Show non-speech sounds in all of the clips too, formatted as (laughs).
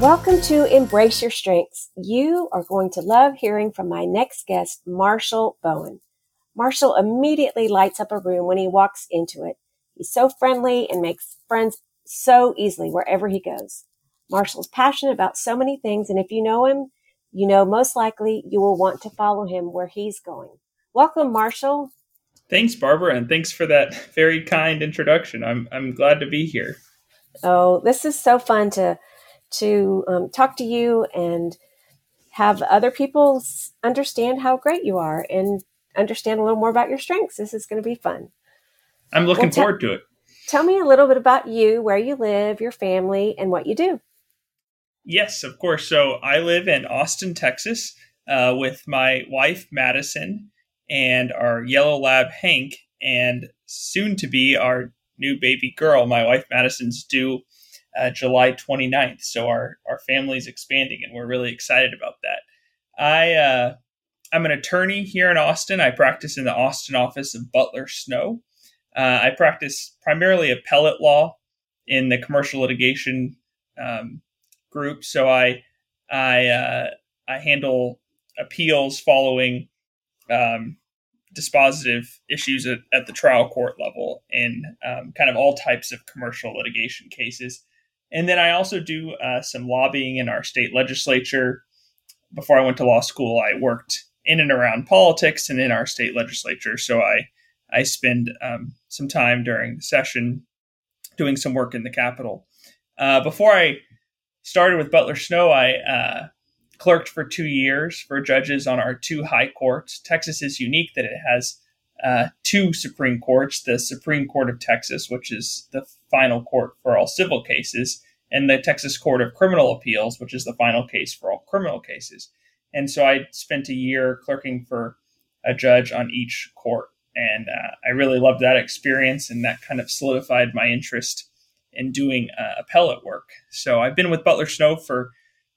Welcome to Embrace Your Strengths. You are going to love hearing from my next guest, Marshall Bowen. Marshall immediately lights up a room when he walks into it. He's so friendly and makes friends so easily wherever he goes. Marshall's passionate about so many things, and if you know him, you know most likely you will want to follow him where he's going. Welcome, Marshall. Thanks, Barbara, and thanks for that very kind introduction. I'm I'm glad to be here. Oh, this is so fun to to um, talk to you and have other people understand how great you are and understand a little more about your strengths. This is going to be fun. I'm looking well, forward to it. Tell me a little bit about you, where you live, your family, and what you do. Yes, of course. So I live in Austin, Texas, uh, with my wife, Madison, and our yellow lab, Hank, and soon to be our new baby girl. My wife, Madison's due uh, July 29th. So our, our family's expanding and we're really excited about that. I, uh, I'm an attorney here in Austin. I practice in the Austin office of Butler Snow. Uh, I practice primarily appellate law in the commercial litigation um, group. So I, I, uh, I handle appeals following um, dispositive issues at, at, the trial court level in um, kind of all types of commercial litigation cases. And then I also do uh, some lobbying in our state legislature. Before I went to law school, I worked in and around politics and in our state legislature. So I I spend um, some time during the session doing some work in the Capitol. Uh, before I started with Butler Snow, I uh, clerked for two years for judges on our two high courts. Texas is unique that it has uh, two Supreme Courts the Supreme Court of Texas, which is the final court for all civil cases, and the Texas Court of Criminal Appeals, which is the final case for all criminal cases. And so I spent a year clerking for a judge on each court. And uh, I really loved that experience, and that kind of solidified my interest in doing uh, appellate work. So I've been with Butler Snow for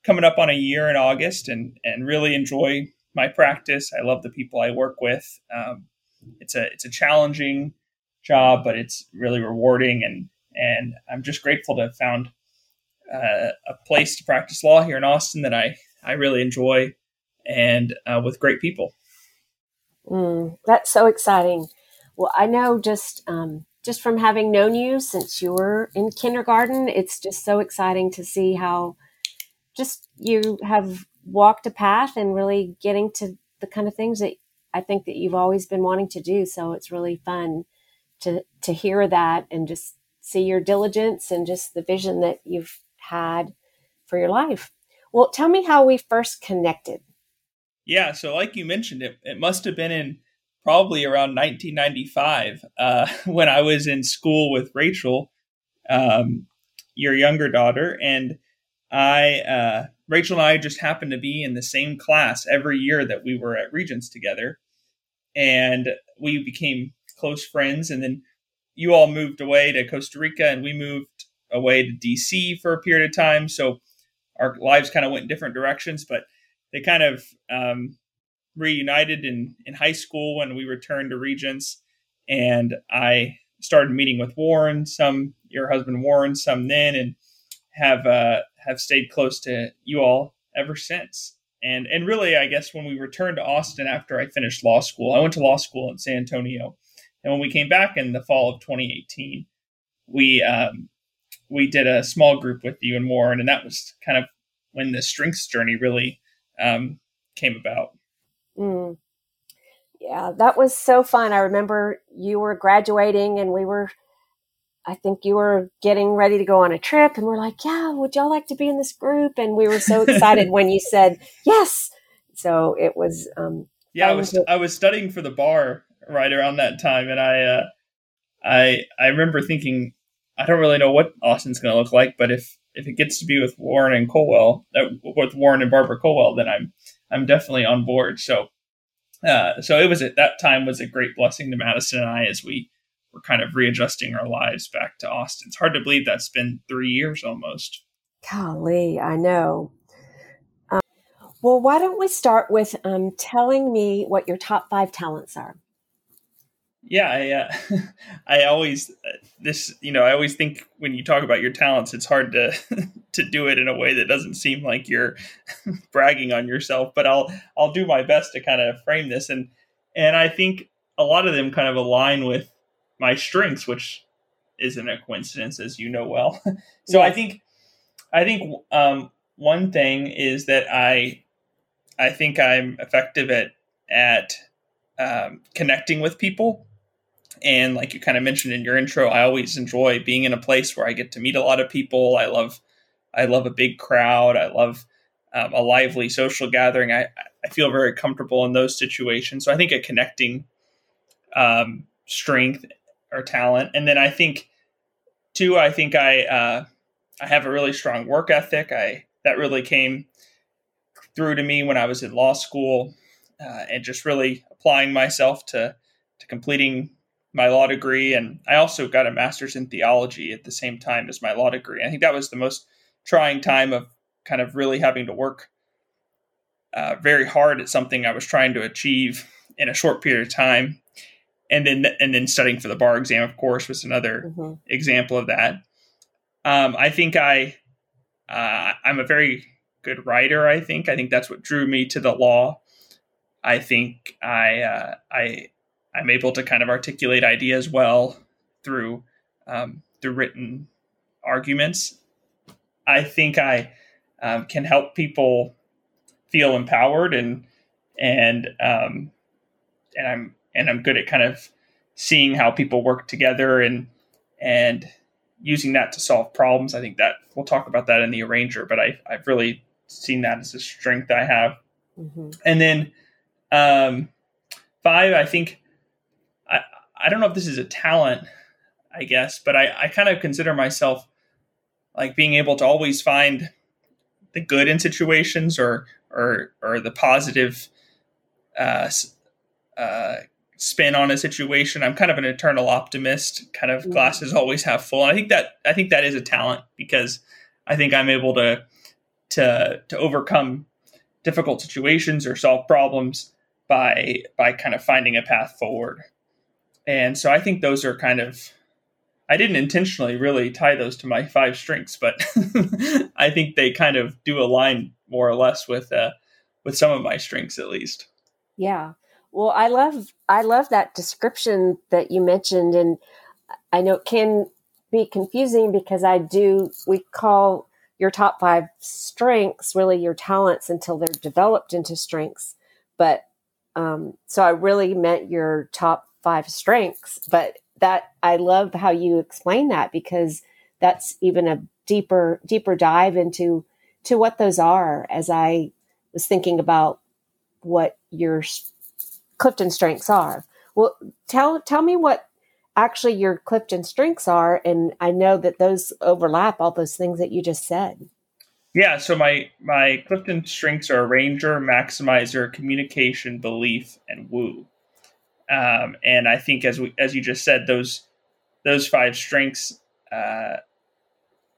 coming up on a year in August and, and really enjoy my practice. I love the people I work with. Um, it's a it's a challenging job, but it's really rewarding, and and I'm just grateful to have found uh, a place to practice law here in Austin that I I really enjoy, and uh, with great people. Mm, that's so exciting. Well, I know just um, just from having known you since you were in kindergarten, it's just so exciting to see how just you have walked a path and really getting to the kind of things that I think that you've always been wanting to do. So it's really fun to to hear that and just see your diligence and just the vision that you've had for your life. Well, tell me how we first connected. Yeah, so like you mentioned, it, it must have been in probably around 1995 uh, (laughs) when I was in school with Rachel, um, your younger daughter, and I uh, Rachel and I just happened to be in the same class every year that we were at Regents together, and we became close friends. And then you all moved away to Costa Rica, and we moved away to DC for a period of time. So our lives kind of went in different directions, but they kind of um, reunited in in high school when we returned to Regents, and I started meeting with Warren, some your husband Warren, some then, and have uh, have stayed close to you all ever since. And and really, I guess when we returned to Austin after I finished law school, I went to law school in San Antonio, and when we came back in the fall of 2018, we um, we did a small group with you and Warren, and that was kind of when the strengths journey really um, came about. Mm. Yeah, that was so fun. I remember you were graduating, and we were I think you were getting ready to go on a trip and we're like, yeah, would y'all like to be in this group? And we were so (laughs) excited when you said yes. So it was, um, yeah, I was, to- I was studying for the bar right around that time. And I, uh, I, I remember thinking, I don't really know what Austin's going to look like, but if if it gets to be with Warren and Colwell, uh, with Warren and Barbara Colwell, then I'm I'm definitely on board. So uh, so it was at that time was a great blessing to Madison and I as we were kind of readjusting our lives back to Austin. It's hard to believe that's been three years almost. Golly, I know. Um, well, why don't we start with um, telling me what your top five talents are? Yeah, I, uh, (laughs) I always uh, this you know I always think when you talk about your talents, it's hard to (laughs) to do it in a way that doesn't seem like you're (laughs) bragging on yourself. But I'll I'll do my best to kind of frame this and and I think a lot of them kind of align with my strengths, which isn't a coincidence, as you know well. (laughs) so. I think I think um, one thing is that I I think I'm effective at at um, connecting with people and like you kind of mentioned in your intro, I always enjoy being in a place where I get to meet a lot of people. I love, I love a big crowd. I love um, a lively social gathering. I, I feel very comfortable in those situations. So I think a connecting um, strength or talent. And then I think two, I think I, uh, I have a really strong work ethic. I, that really came through to me when I was in law school uh, and just really applying myself to, to completing my law degree, and I also got a master's in theology at the same time as my law degree. I think that was the most trying time of kind of really having to work uh, very hard at something I was trying to achieve in a short period of time, and then and then studying for the bar exam, of course, was another mm-hmm. example of that. Um, I think I uh, I'm a very good writer. I think I think that's what drew me to the law. I think I uh, I I'm able to kind of articulate ideas well through um, through written arguments. I think I um, can help people feel empowered and and um, and I'm and I'm good at kind of seeing how people work together and and using that to solve problems. I think that we'll talk about that in the arranger, but I I've really seen that as a strength I have. Mm-hmm. And then um, five, I think I I don't know if this is a talent, I guess, but I, I kind of consider myself like being able to always find the good in situations or or or the positive uh, uh, spin on a situation. I'm kind of an eternal optimist. Kind of glasses always half full. And I think that I think that is a talent because I think I'm able to to to overcome difficult situations or solve problems by by kind of finding a path forward. And so I think those are kind of I didn't intentionally really tie those to my five strengths, but (laughs) I think they kind of do align more or less with uh, with some of my strengths at least. Yeah. Well, I love I love that description that you mentioned and I know it can be confusing because I do we call your top 5 strengths really your talents until they're developed into strengths. But um, so I really meant your top five strengths. But that I love how you explain that because that's even a deeper deeper dive into to what those are as I was thinking about what your Clifton strengths are. Well, tell tell me what actually your Clifton strengths are, and I know that those overlap all those things that you just said. Yeah, so my my Clifton strengths are arranger, maximizer, communication, belief, and woo. Um, and I think, as we, as you just said, those those five strengths uh,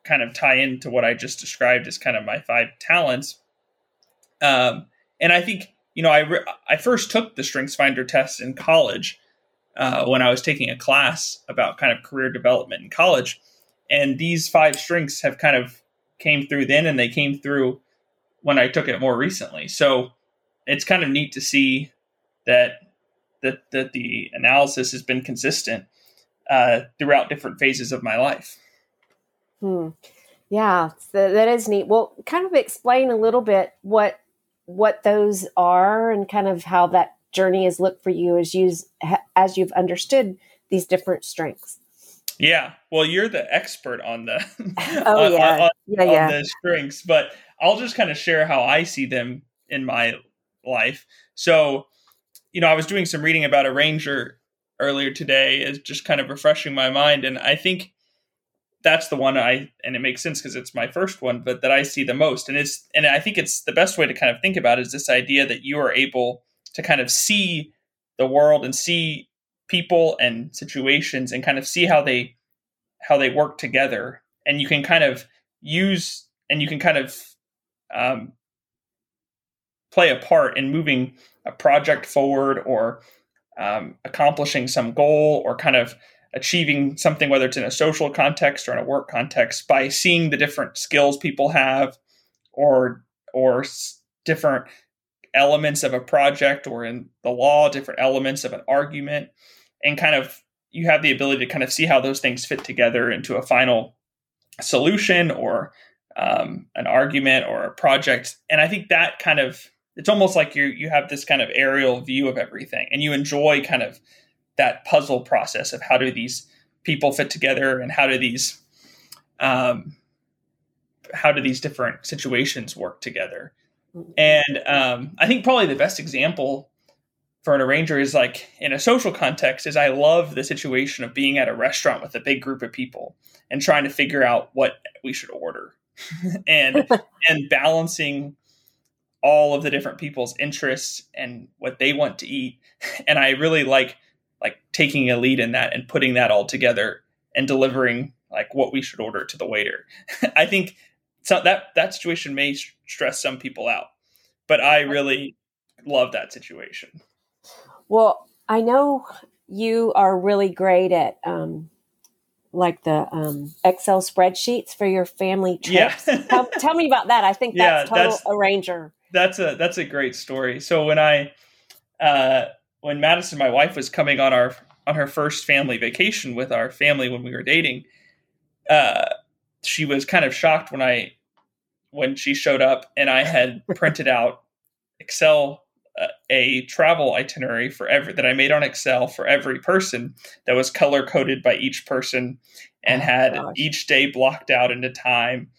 kind of tie into what I just described as kind of my five talents. Um, and I think you know I re- I first took the Strengths Finder test in college uh, when I was taking a class about kind of career development in college, and these five strengths have kind of came through then, and they came through when I took it more recently. So it's kind of neat to see that that that the analysis has been consistent uh, throughout different phases of my life. Hmm. Yeah, that is neat. Well, kind of explain a little bit what what those are and kind of how that journey has looked for you as you as you've understood these different strengths. Yeah, well, you're the expert on the (laughs) oh on, yeah on, yeah yeah the strengths, but I'll just kind of share how I see them in my life. So you know, I was doing some reading about arranger earlier today, is just kind of refreshing my mind, and I think that's the one I and it makes sense because it's my first one, but that I see the most. And it's and I think it's the best way to kind of think about is this idea that you are able to kind of see the world and see people and situations and kind of see how they how they work together and you can kind of use and you can kind of um, play a part in moving a project forward or um, accomplishing some goal or kind of achieving something, whether it's in a social context or in a work context, by seeing the different skills people have or or different elements of a project or in the law, different elements of an argument, and kind of you have the ability to kind of see how those things fit together into a final solution or um, an argument or a project. And I think that kind of it's almost like you you have this kind of aerial view of everything, and you enjoy kind of that puzzle process of how do these people fit together and how do these um, how do these different situations work together. And um, I think probably the best example for an arranger is like in a social context is I love the situation of being at a restaurant with a big group of people and trying to figure out what we should order (laughs) and (laughs) and balancing all of the different people's interests and what they want to eat and I really like taking a lead in that and putting that all together and delivering like what we should order to the waiter. (laughs) I think so that that situation may stress some people out, but I really love that situation. Well, I know you are really great at um, like the um, Excel spreadsheets for your family trips. Yeah. tell, (laughs) tell, me about that. I think that's yeah, total that's, arranger. That's a that's a great story. So when I uh, when Madison, my wife, was coming on our on her first family vacation with our family when we were dating, uh, she was kind of shocked when I when she showed up and I had (laughs) printed out Excel uh, a travel itinerary for every that I made on Excel for every person that was color coded by each person and oh, had gosh. each day blocked out into time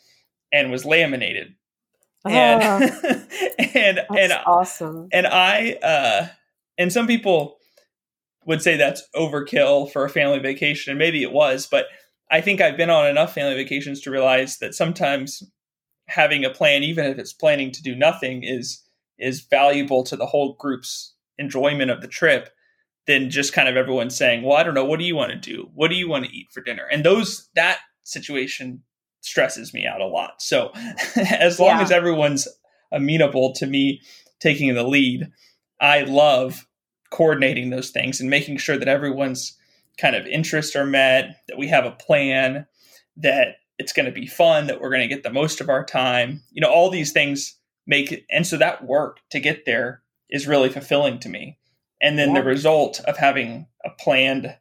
and was laminated. Oh, (laughs) and and and awesome. And I uh and some people would say that's overkill for a family vacation. And maybe it was, but I think I've been on enough family vacations to realize that sometimes having a plan, even if it's planning to do nothing, is is valuable to the whole group's enjoyment of the trip than just kind of everyone saying, "Well, I don't know, what do you want to do? What do you want to eat for dinner?" And those that situation stresses me out a lot. So (laughs) as long yeah. as everyone's amenable to me taking the lead, I love coordinating those things and making sure that everyone's kind of interests are met, that we have a plan, that it's going to be fun, that we're going to get the most of our time. You know, all these things make it, and so that work to get there is really fulfilling to me. And then yeah. the result of having a planned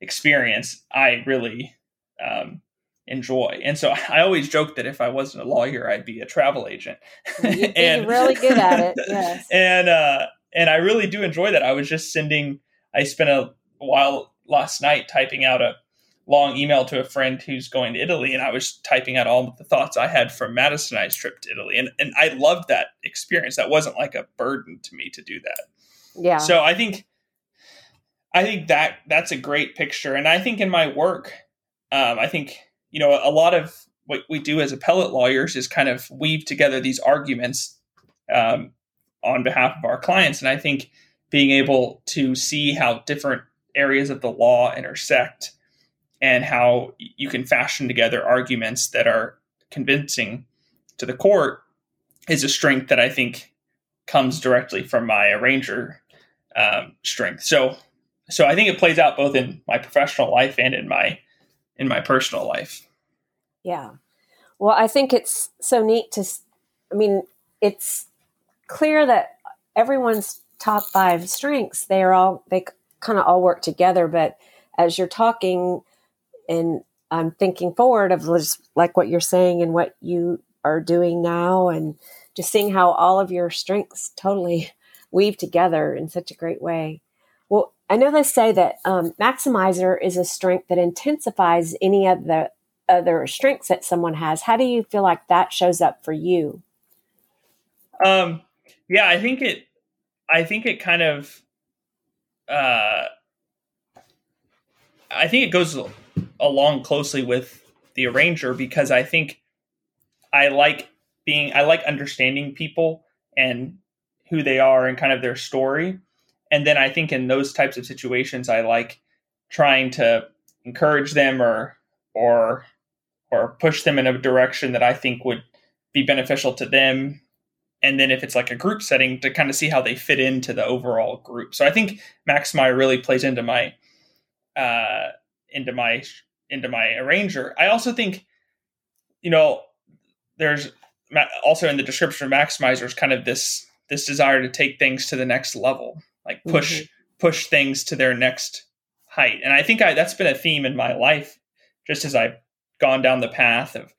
experience, I really um, enjoy. And so (laughs) I always joke that if I wasn't a lawyer, I'd be a travel agent. You'd (laughs) and really good at it. (laughs) Yes. And uh, and I really do enjoy that. I was just sending. I spent a while last night typing out a long email to a friend who's going to Italy, and I was typing out all the thoughts I had from Madison and I's trip to Italy, and and I loved that experience. That wasn't like a burden to me to do that. Yeah. So I think, I think that that's a great picture, and I think in my work, um, I think you know a lot of what we do as appellate lawyers is kind of weave together these arguments um, on behalf of our clients. And I think being able to see how different areas of the law intersect and how you can fashion together arguments that are convincing to the court is a strength that I think comes directly from my arranger um, strength. So, so I think it plays out both in my professional life and in my in my personal life. Yeah. Well, I think it's so neat to. I mean, it's clear that everyone's top five strengths they are all they kind of all work together but as you're talking and i'm thinking forward of like what you're saying and what you are doing now and just seeing how all of your strengths totally (laughs) weave together in such a great way. Well i know they say that um, maximizer is a strength that intensifies any of the other strengths that someone has. How do you feel like that shows up for you? Um yeah, I think it. I think it kind of. Uh, I think it goes along closely with the arranger because I think I like being I like understanding people and who they are and kind of their story. And then I think in those types of situations I like trying to encourage them or or or push them in a direction that I think would be beneficial to them. And then if it's like a group setting to kind of see how they fit into the overall group. So I think maximizer really plays into my uh into my into my arranger. I also think, you know, there's also in the description of maximizers kind of this this desire to take things to the next level, like push mm-hmm. push things to their next height. And I think I, that's been a theme in my life, just as I've gone down the path of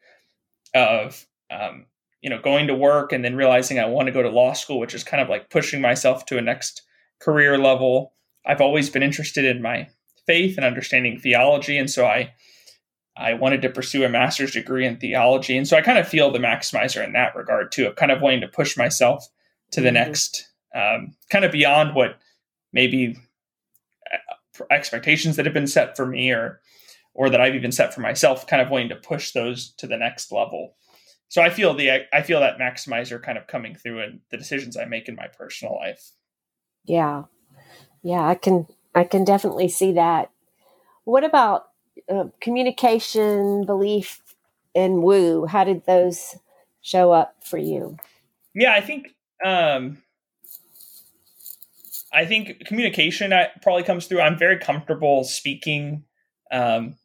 of um, you know going to work and then realizing I want to go to law school, which is kind of like pushing myself to a next career level. I've always been interested in my faith and understanding theology, and so I I wanted to pursue a master's degree in theology. And so I kind of feel the maximizer in that regard too, of kind of wanting to push myself to the mm-hmm. next, um, kind of beyond what maybe uh, expectations that have been set for me or, or that I've even set for myself, kind of wanting to push those to the next level. So I feel the, I feel that maximizer kind of coming through in the decisions I make in my personal life. Yeah. Yeah. I can, I can definitely see that. What about uh, communication, belief, and woo. How did those show up for you? Yeah, I think um, I think communication probably comes through. I'm very comfortable speaking um,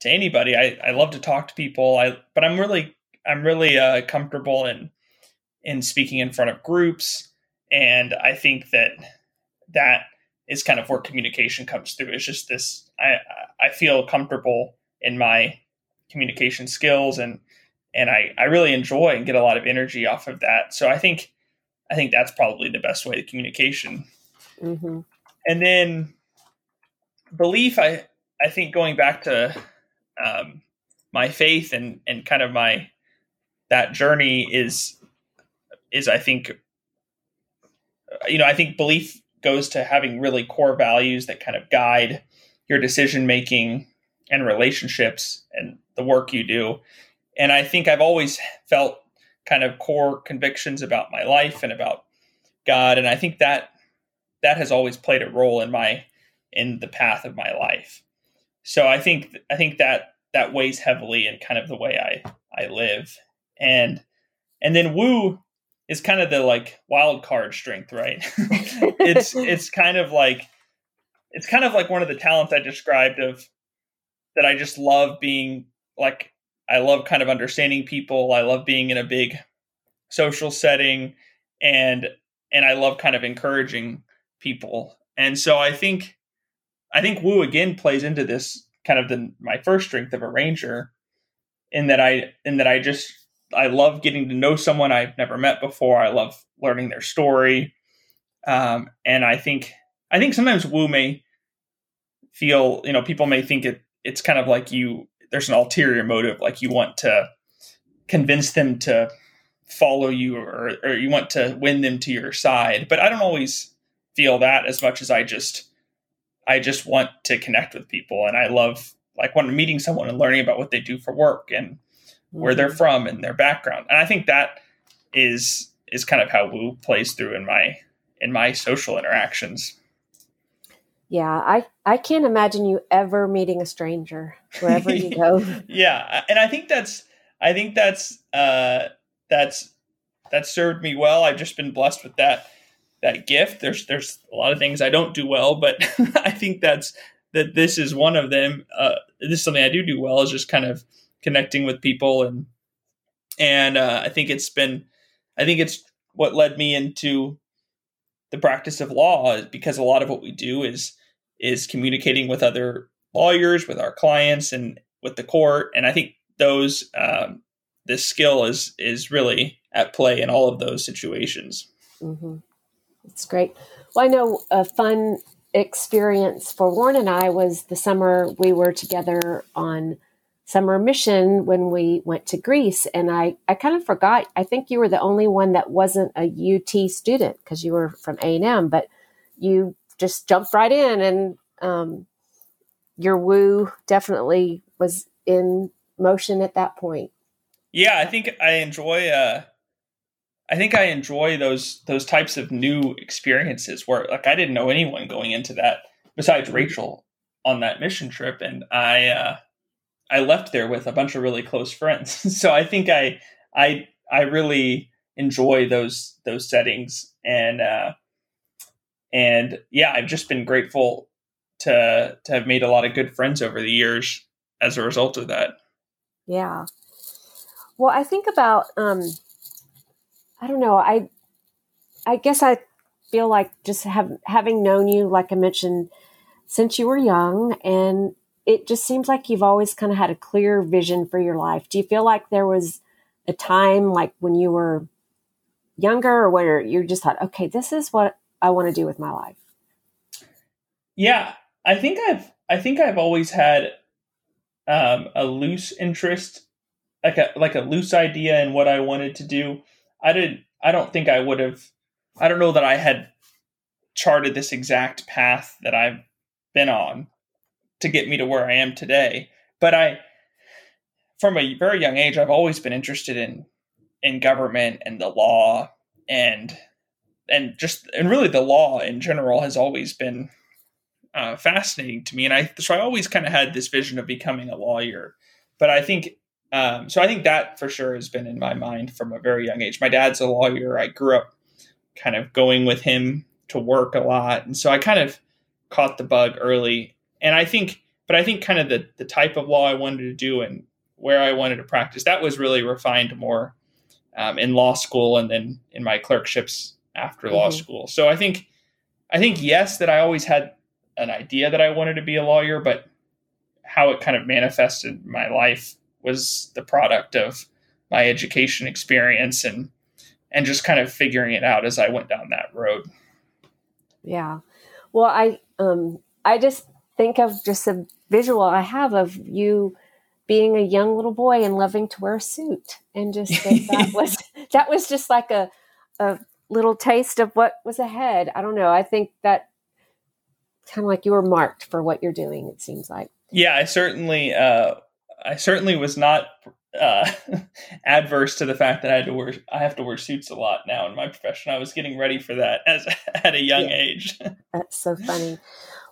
to anybody. I, I love to talk to people. I but I'm really I'm really uh, comfortable in in speaking in front of groups, and I think that that is kind of where communication comes through. It's just this I I feel comfortable in my communication skills and and I, I really enjoy and get a lot of energy off of that. So I think I think that's probably the best way to communication. Mm-hmm. And then belief, I I think going back to um, my faith and and kind of my that journey is is I think you know I think belief goes to having really core values that kind of guide your decision making and relationships and the work you do. And I think I've always felt kind of core convictions about my life and about God. And I think that that has always played a role in my in the path of my life. So I think I think that that weighs heavily in kind of the way I I live. And and then woo is kind of the like wild card strength, right? (laughs) it's it's kind of like it's kind of like one of the talents I described of that I just love being like I love kind of understanding people. I love being in a big social setting and and I love kind of encouraging people. And so I think I think Woo again plays into this kind of the my first strength of arranger in that I in that I just I love getting to know someone I've never met before. I love learning their story, um, and I think I think sometimes Woo may feel you know people may think it it's kind of like you there's an ulterior motive like you want to convince them to follow you or, or you want to win them to your side. But i don't always feel that as much as i just i just want to connect with people. And i love like when meeting someone and learning about what they do for work. And where they're mm-hmm. from and their background. And I think that is is kind of how Woo plays through in my in my social interactions. Yeah, I I can't imagine you ever meeting a stranger wherever you go. (laughs) yeah, and I think that's I think that's uh that's that served me well. I've just been blessed with that that gift. There's there's a lot of things I don't do well, but (laughs) I think that's that this is one of them. Uh, this is something I do do well is just kind of connecting with people and and uh, I think it's been I think it's what led me into the practice of law because a lot of what we do is is communicating with other lawyers, with our clients, and with the court. And I think those um, this skill is is really at play in all of those situations. Mm-hmm. It's great. Well, I know a fun experience for Warren and I was the summer we were together on summer mission when we went to Greece. And I, I kind of forgot, I think you were the only one that wasn't a UT student because you were from A&M, but you just jumped right in and um, your woo definitely was in motion at that point? Yeah, I think I enjoy. Uh, I think I enjoy those those types of new experiences where, like, I didn't know anyone going into that besides Rachel on that mission trip, and I uh, I left there with a bunch of really close friends. (laughs) so I think I I I really enjoy those those settings, and uh, and yeah, I've just been grateful to to have made a lot of good friends over the years as a result of that. Yeah. Well, I think about um I don't know, I I guess I feel like just have having known you like I mentioned since you were young and it just seems like you've always kind of had a clear vision for your life. Do you feel like there was a time like when you were younger or where you just thought, okay, this is what I want to do with my life? Yeah, I think I've I think I've always had um, a loose interest, like a like a loose idea in what I wanted to do. I didn't. I don't think I would have. I don't know that I had charted this exact path that I've been on to get me to where I am today. But I, from a very young age, I've always been interested in in government and the law and and just and really the law in general has always been uh, fascinating to me. And I so I always kind of had this vision of becoming a lawyer. But I think um, so. I think that for sure has been in my mind from a very young age. My dad's a lawyer. I grew up kind of going with him to work a lot, and so I kind of caught the bug early. And I think, but I think kind of the the type of law I wanted to do and where I wanted to practice that was really refined more um, in law school and then in my clerkships after mm-hmm. law school. So I think I think yes that I always had an idea that I wanted to be a lawyer, but how it kind of manifested in my life was the product of my education experience and and just kind of figuring it out as I went down that road. Yeah. Well, I um I just think of just a visual I have of you being a young little boy and loving to wear a suit and just (laughs) that was that was just like a a little taste of what was ahead. I don't know. I think that kind of like you were marked for what you're doing. It seems like. Yeah, I certainly, uh, I certainly was not uh, (laughs) adverse to the fact that I had to wear, I have to wear suits a lot now in my profession. I was getting ready for that as (laughs) at a young yeah. age. That's so funny.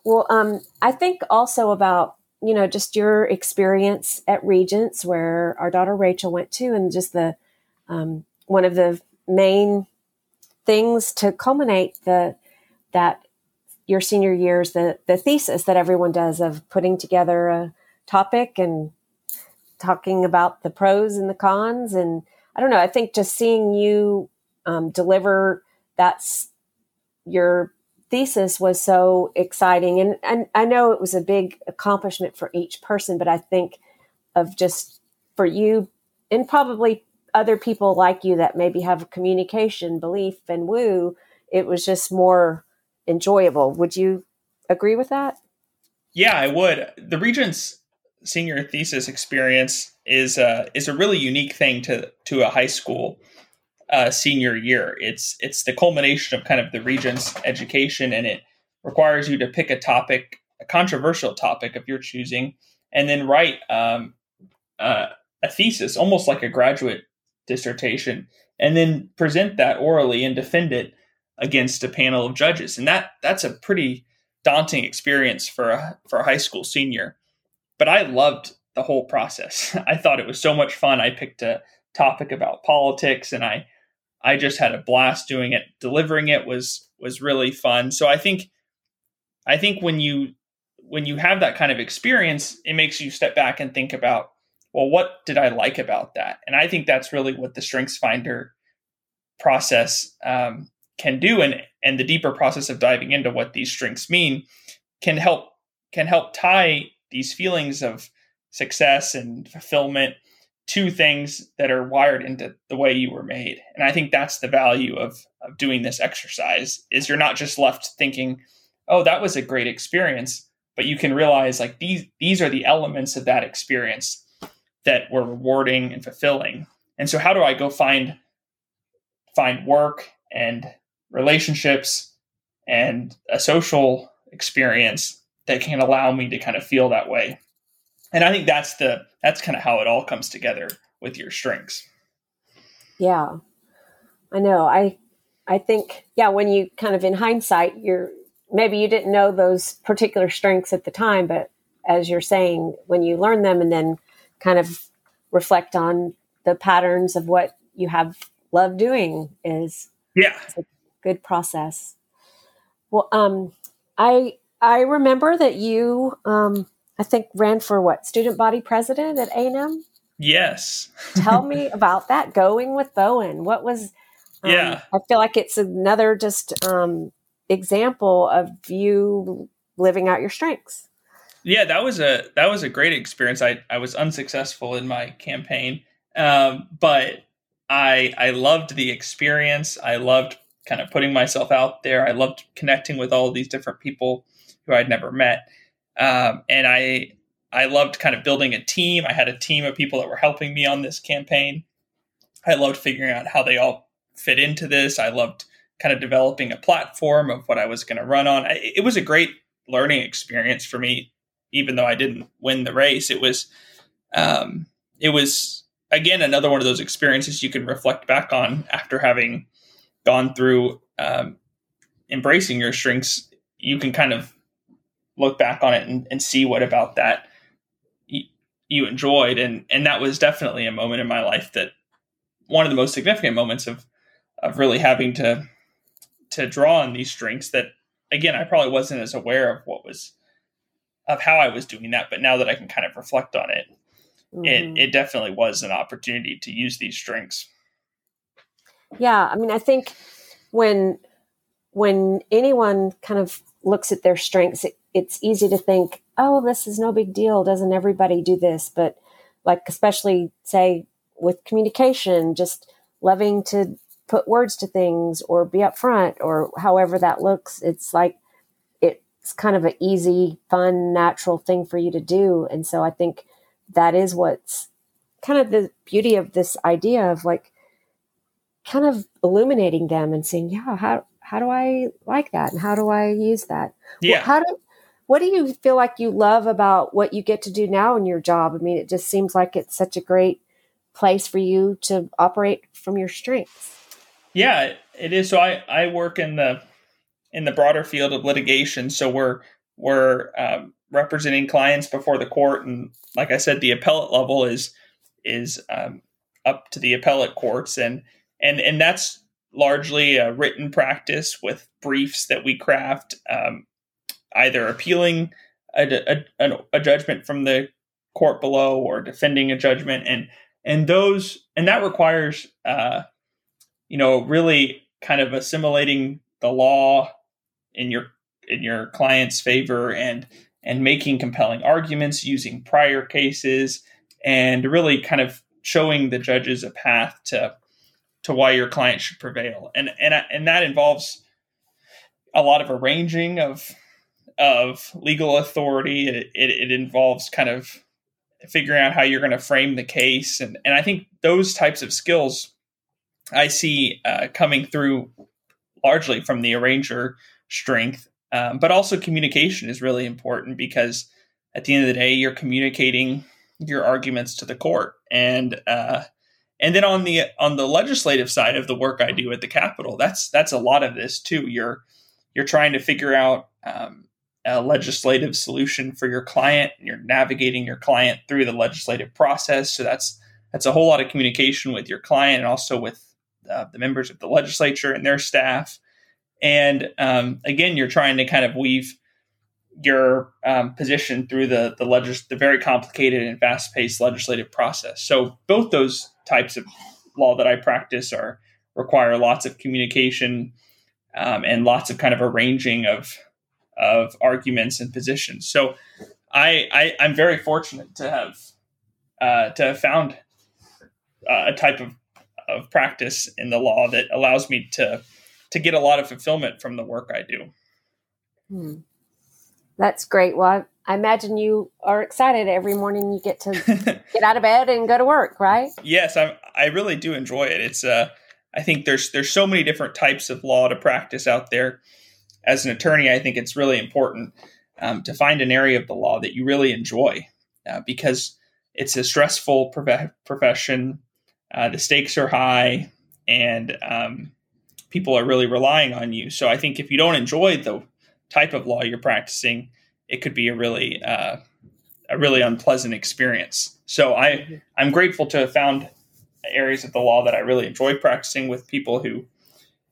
Well, um, I think also about you know just your experience at Regents, where our daughter Rachel went to, and just the um, one of the main things to culminate the that your senior years the the thesis that everyone does of putting together a topic and talking about the pros and the cons and i don't know i think just seeing you um, deliver that's your thesis was so exciting and, and i know it was a big accomplishment for each person but i think of just for you and probably other people like you that maybe have communication belief and woo it was just more enjoyable. Would you agree with that? Yeah, I would. The Regents senior thesis experience is uh, is a really unique thing to to a high school uh, senior year. It's it's the culmination of kind of the Regents education, and it requires you to pick a topic, a controversial topic of your choosing, and then write um, uh, a thesis, almost like a graduate dissertation, and then present that orally and defend it against a panel of judges, and that that's a pretty daunting experience for a for a high school senior. But I loved the whole process. (laughs) I thought it was so much fun. I picked a topic about politics, and I I just had a blast doing it. Delivering it was was really fun. So I think I think when you when you have that kind of experience, it makes you step back and think about, well, what did I like about that? And I think that's really what the Strengths Finder process um, can do and and the deeper process of diving into what these strengths mean can help can help tie these feelings of success and fulfillment to things that are wired into the way you were made and i think that's the value of of doing this exercise is you're not just left thinking oh that was a great experience but you can realize like these these are the elements of that experience that were rewarding and fulfilling and so how do i go find find work and relationships and a social experience that can allow me to kind of feel that way. and I think that's the that's kind of how it all comes together with your strengths. Yeah, I know. I I think yeah, when you kind of in hindsight, you're maybe you didn't know those particular strengths at the time, but as you're saying, when you learn them and then kind of reflect on the patterns of what you have loved doing is yeah a good process. Well, um, I I remember that you um, I think ran for what student body president at A and M. Yes. (laughs) Tell me about that. Going with Bowen. What was? Um, yeah. I feel like it's another just um, example of you living out your strengths. Yeah, that was a that was a great experience. I I was unsuccessful in my campaign, um, but I I loved the experience. I loved kind of putting myself out there. I loved connecting with all these different people who I'd never met, um, and I I loved kind of building a team. I had a team of people that were helping me on this campaign. I loved figuring out how they all fit into this. I loved kind of developing a platform of what I was going to run on. I, it was a great learning experience for me, even though I didn't win the race. It was, um, it was again another one of those experiences you can reflect back on after having gone through um, embracing your strengths. You can kind of look back on it and, and see what about that you, you enjoyed, and and that was definitely a moment in my life that one of the most significant moments of of really having to to draw on these strengths that again I probably wasn't as aware of what was of how I was doing that, but now that I can kind of reflect on it, mm-hmm. it it definitely was an opportunity to use these strengths. Yeah, I mean, I think when when anyone kind of looks at their strengths, it, it's easy to think, "Oh, this is no big deal. Doesn't everybody do this?" But like, especially say with communication, just loving to put words to things or be upfront or however that looks. It's like it's kind of an easy, fun, natural thing for you to do. And so I think that is what's kind of the beauty of this idea of like kind of illuminating them and saying, yeah, how how do I like that and how do I use that? Yeah. Well, how do what do you feel like you love about what you get to do now in your job? I mean, it just seems like it's such a great place for you to operate from your strengths. Yeah, it is. So I, I work in the in the broader field of litigation. So we're we're um, representing clients before the court, and like I said, the appellate level is is um, up to the appellate courts, and and and that's largely a written practice with briefs that we craft, um, either appealing a, a, a judgment from the court below or defending a judgment, and and those and that requires uh, you know, really kind of assimilating the law in your in your client's favor and and making compelling arguments using prior cases and really kind of showing the judges a path to to why your client should prevail. And and and that involves a lot of arranging of of legal authority. It, it, it involves kind of figuring out how you're going to frame the case. And and I think those types of skills I see uh, coming through largely from the arranger strength, um, but also communication is really important because at the end of the day, you're communicating your arguments to the court, and uh, and then on the on the legislative side of the work I do at the Capitol, that's that's a lot of this too. You're you're trying to figure out um, a legislative solution for your client, and you're navigating your client through the legislative process. So that's that's a whole lot of communication with your client and also with uh, the members of the legislature and their staff. And um, again, you're trying to kind of weave your um, position through the the, legis- the very complicated and fast paced legislative process. So both those types of law that I practice are require lots of communication um, and lots of kind of arranging of of arguments and positions. So I, I am very fortunate to have uh, to have found uh, a type of of practice in the law that allows me to to get a lot of fulfillment from the work I do. Hmm. That's great. Well, I, I, imagine you are excited every morning you get to (laughs) get out of bed and go to work, right? Yes, I I really do enjoy it. It's uh I think there's there's so many different types of law to practice out there. As an attorney, I think it's really important um, to find an area of the law that you really enjoy uh, because it's a stressful prof- profession. Uh, the stakes are high, and um, people are really relying on you. So I think if you don't enjoy the type of law you're practicing, it could be a really uh, a really unpleasant experience. So I. I'm grateful to have found areas of the law that I really enjoy practicing with people who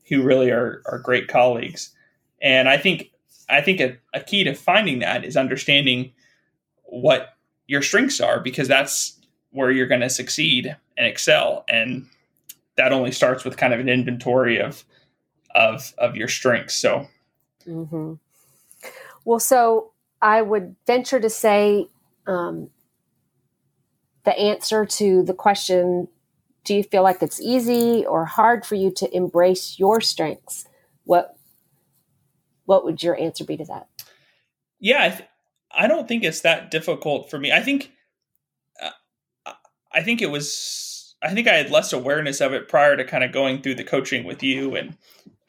who really are are great colleagues. And I think I think a, a key to finding that is understanding what your strengths are because that's where you're going to succeed and excel. And that only starts with kind of an inventory of of of your strengths. So mm-hmm. well so i would venture to say um, the answer to the question do you feel like it's easy or hard for you to embrace your strengths? What what would your answer be to that? Yeah I, th- I don't think it's that difficult for me. I think uh, i think it was i think i had less awareness of it prior to kind of going through the coaching with you and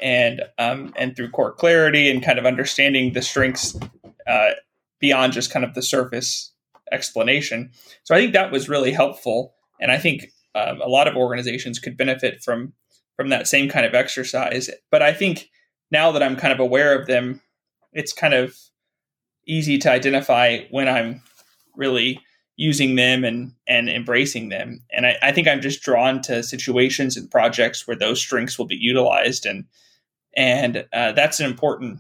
and um and through CoreClarity and kind of understanding the strengths uh beyond just kind of the surface explanation. So i think that was really helpful and i think um, a lot of organizations could benefit from from that same kind of exercise. But I think now that I'm kind of aware of them, it's kind of easy to identify when I'm really using them and and embracing them. And I, I think I'm just drawn to situations and projects where those strengths will be utilized, and and uh, that's an important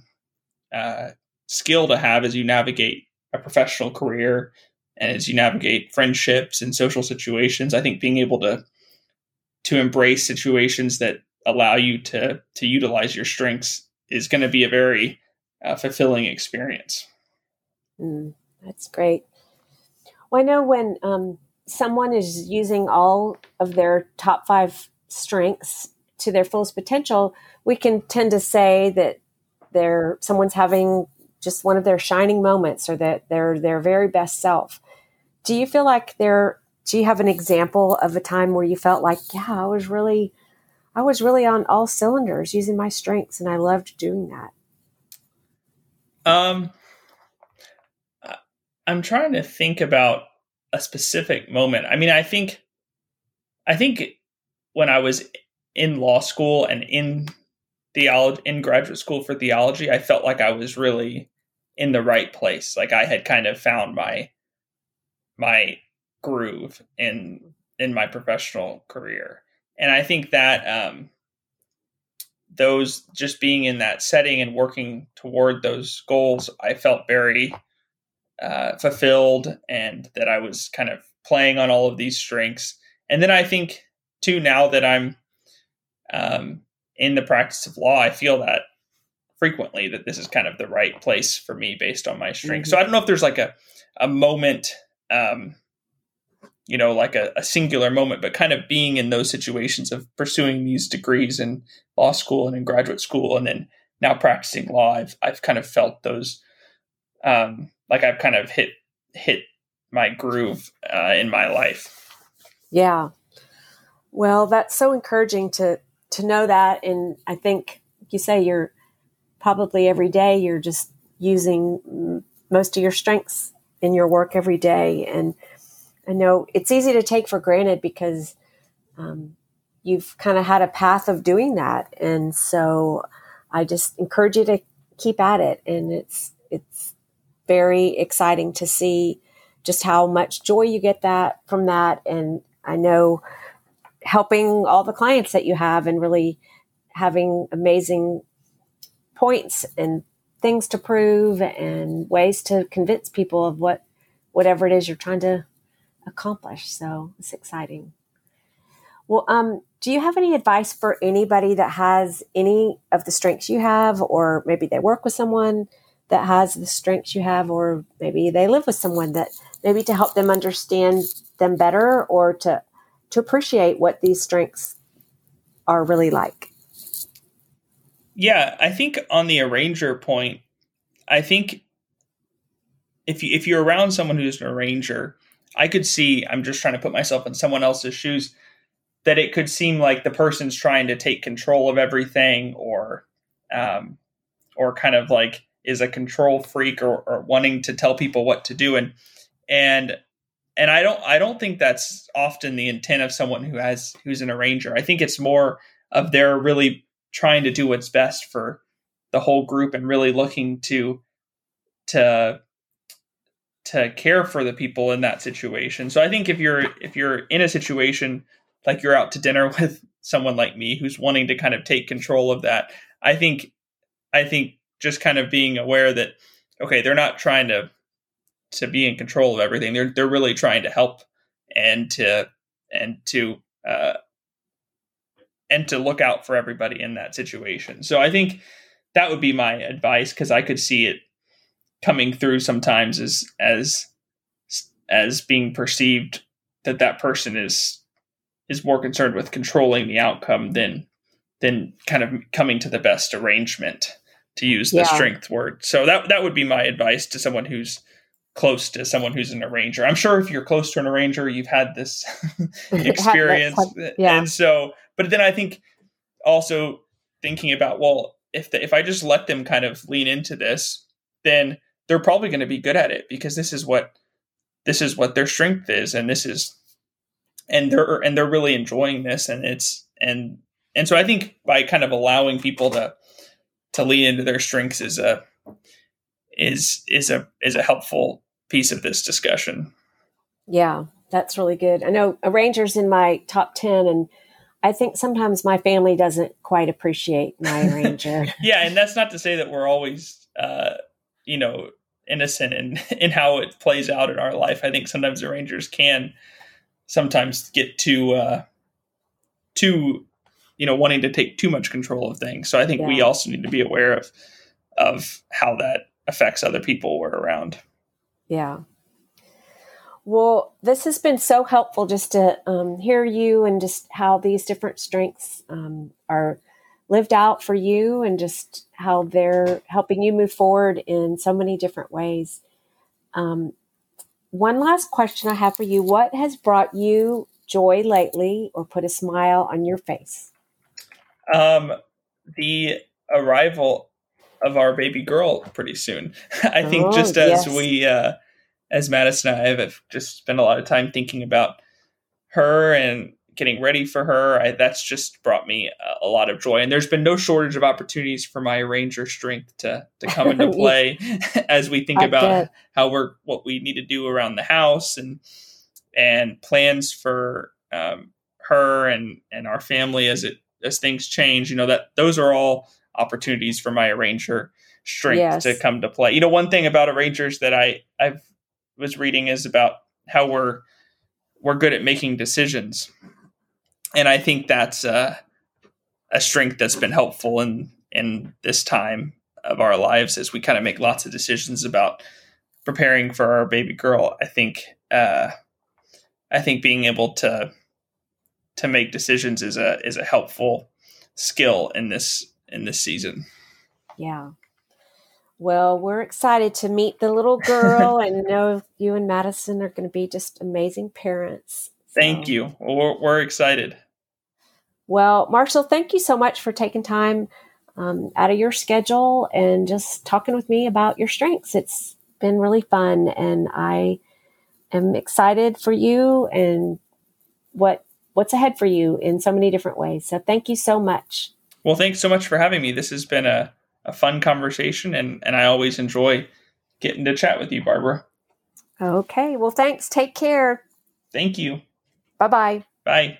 uh, skill to have as you navigate a professional career and as you navigate friendships and social situations i think being able to to embrace situations that allow you to to utilize your strengths is going to be a very uh, fulfilling experience. Mm, that's great. Well i know when um, someone is using all of their top five strengths to their fullest potential we can tend to say that they're someone's having just one of their shining moments or that they're their very best self. Do you feel like there do you have an example of a time where you felt like yeah i was really i was really on all cylinders using my strengths and i loved doing that. Um i'm trying to think about a specific moment. I mean i think i think when i was in law school and in theology in graduate school for theology i felt like i was really in the right place. Like i had kind of found my my groove in in my professional career and i think that um those just being in that setting and working toward those goals i felt very uh, fulfilled and that i was kind of playing on all of these strengths and then i think too now that i'm um, in the practice of law i feel that frequently that this is kind of the right place for me based on my strengths mm-hmm. so i don't know if there's like a, a moment um, you know, like a, a, singular moment, but kind of being in those situations of pursuing these degrees in law school and in graduate school, and then now practicing law, I've I've kind of felt those, um, like I've kind of hit hit my groove uh, in my life. Yeah, well, that's so encouraging to to know that, and I think you say you're probably every day you're just using most of your strengths in your work every day. And I know it's easy to take for granted because um, you've kind of had a path of doing that. And so I just encourage you to keep at it. And it's, it's very exciting to see just how much joy you get that from that. And I know helping all the clients that you have and really having amazing points and things to prove and ways to convince people of what whatever it is you're trying to accomplish. So it's exciting. Well, um, do you have any advice for anybody that has any of the strengths you have, or maybe they work with someone that has the strengths you have, or maybe they live with someone that maybe to help them understand them better or to to appreciate what these strengths are really like? Yeah, I think on the arranger point, I think if you if you're around someone who's an arranger, I could see. I'm just trying to put myself in someone else's shoes. That it could seem like the person's trying to take control of everything, or um, or kind of like is a control freak, or, or wanting to tell people what to do, and and and I don't I don't think that's often the intent of someone who has who's an arranger. I think it's more of they're really trying to do what's best for the whole group and really looking to to to care for the people in that situation. So I think if you're if you're in a situation like you're out to dinner (laughs) with someone like me who's wanting to kind of take control of that, I think I think just kind of being aware that okay, they're not trying to to be in control of everything. They're they're really trying to help and to and to uh, and to look out for everybody in that situation. So I think that would be my advice because I could see it coming through sometimes as as as being perceived that that person is is more concerned with controlling the outcome than than kind of coming to the best arrangement to use the yeah. strength word. So that that would be my advice to someone who's close to someone who's an arranger. I'm sure if you're close to an arranger, you've had this (laughs) (laughs) experience. yeah. And so, but then I think also thinking about, well, if the, if I just let them kind of lean into this, then they're probably going to be good at it because this is what this is what their strength is and this is and they're and they're really enjoying this and it's and and so I think by kind of allowing people to to lean into their strengths is a is is a is a helpful piece of this discussion. Yeah, that's really good. I know arrangers in my top 10 and I think sometimes my family doesn't quite appreciate my (laughs) arranger. yeah, and that's not to say that we're always uh, you know, innocent in (laughs) in how it plays out in our life. I think sometimes arrangers can sometimes get too uh too you know wanting to take too much control of things. So I think yeah. we also need to be aware of of how that affects other people we're around. Yeah. Well, this has been so helpful just to um, hear you and just how these different strengths um, are lived out for you and just how they're helping you move forward in so many different ways. Um, one last question I have for you What has brought you joy lately or put a smile on your face? Um, the arrival of our baby girl pretty soon. (laughs) I think oh, just as yes. we, uh, as Madison and I have just spent a lot of time thinking about her and getting ready for her, I, that's just brought me a, a, lot of joy. And there's been no shortage of opportunities for my arranger strength to to come into (laughs) play as we think I about bet. how we're what we need to do around the house and and plans for um, her and and our family as it as things change. You know that those are all opportunities for my arranger strength yes. to come to play. You know, one thing about arrangers that I I was reading is about how we're we're good at making decisions, and I think that's uh, a strength that's been helpful in in this time of our lives as we kind of make lots of decisions about preparing for our baby girl. I think uh, I think being able to to make decisions is a is a helpful skill in this in this season. Yeah. Well, we're excited to meet the little (laughs) girl and I know you and Madison are going to be just amazing parents. So. Thank you. We're, we're, excited. Well, Marshall, thank you so much for taking time um, out of your schedule and just talking with me about your strengths. It's been really fun, and I am excited for you and what what's ahead for you in so many different ways. So, thank you so much. Well, thanks so much for having me. This has been a, a fun conversation, and, and I always enjoy getting to chat with you, Barbara. Okay. Well, thanks. Take care. Thank you. Bye-bye. Bye.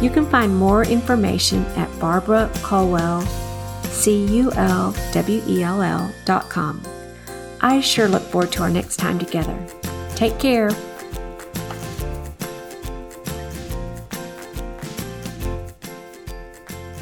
You can find more information at Barbara Culwell, C U L W E L L dot com. I sure look forward to our next time together. Take care.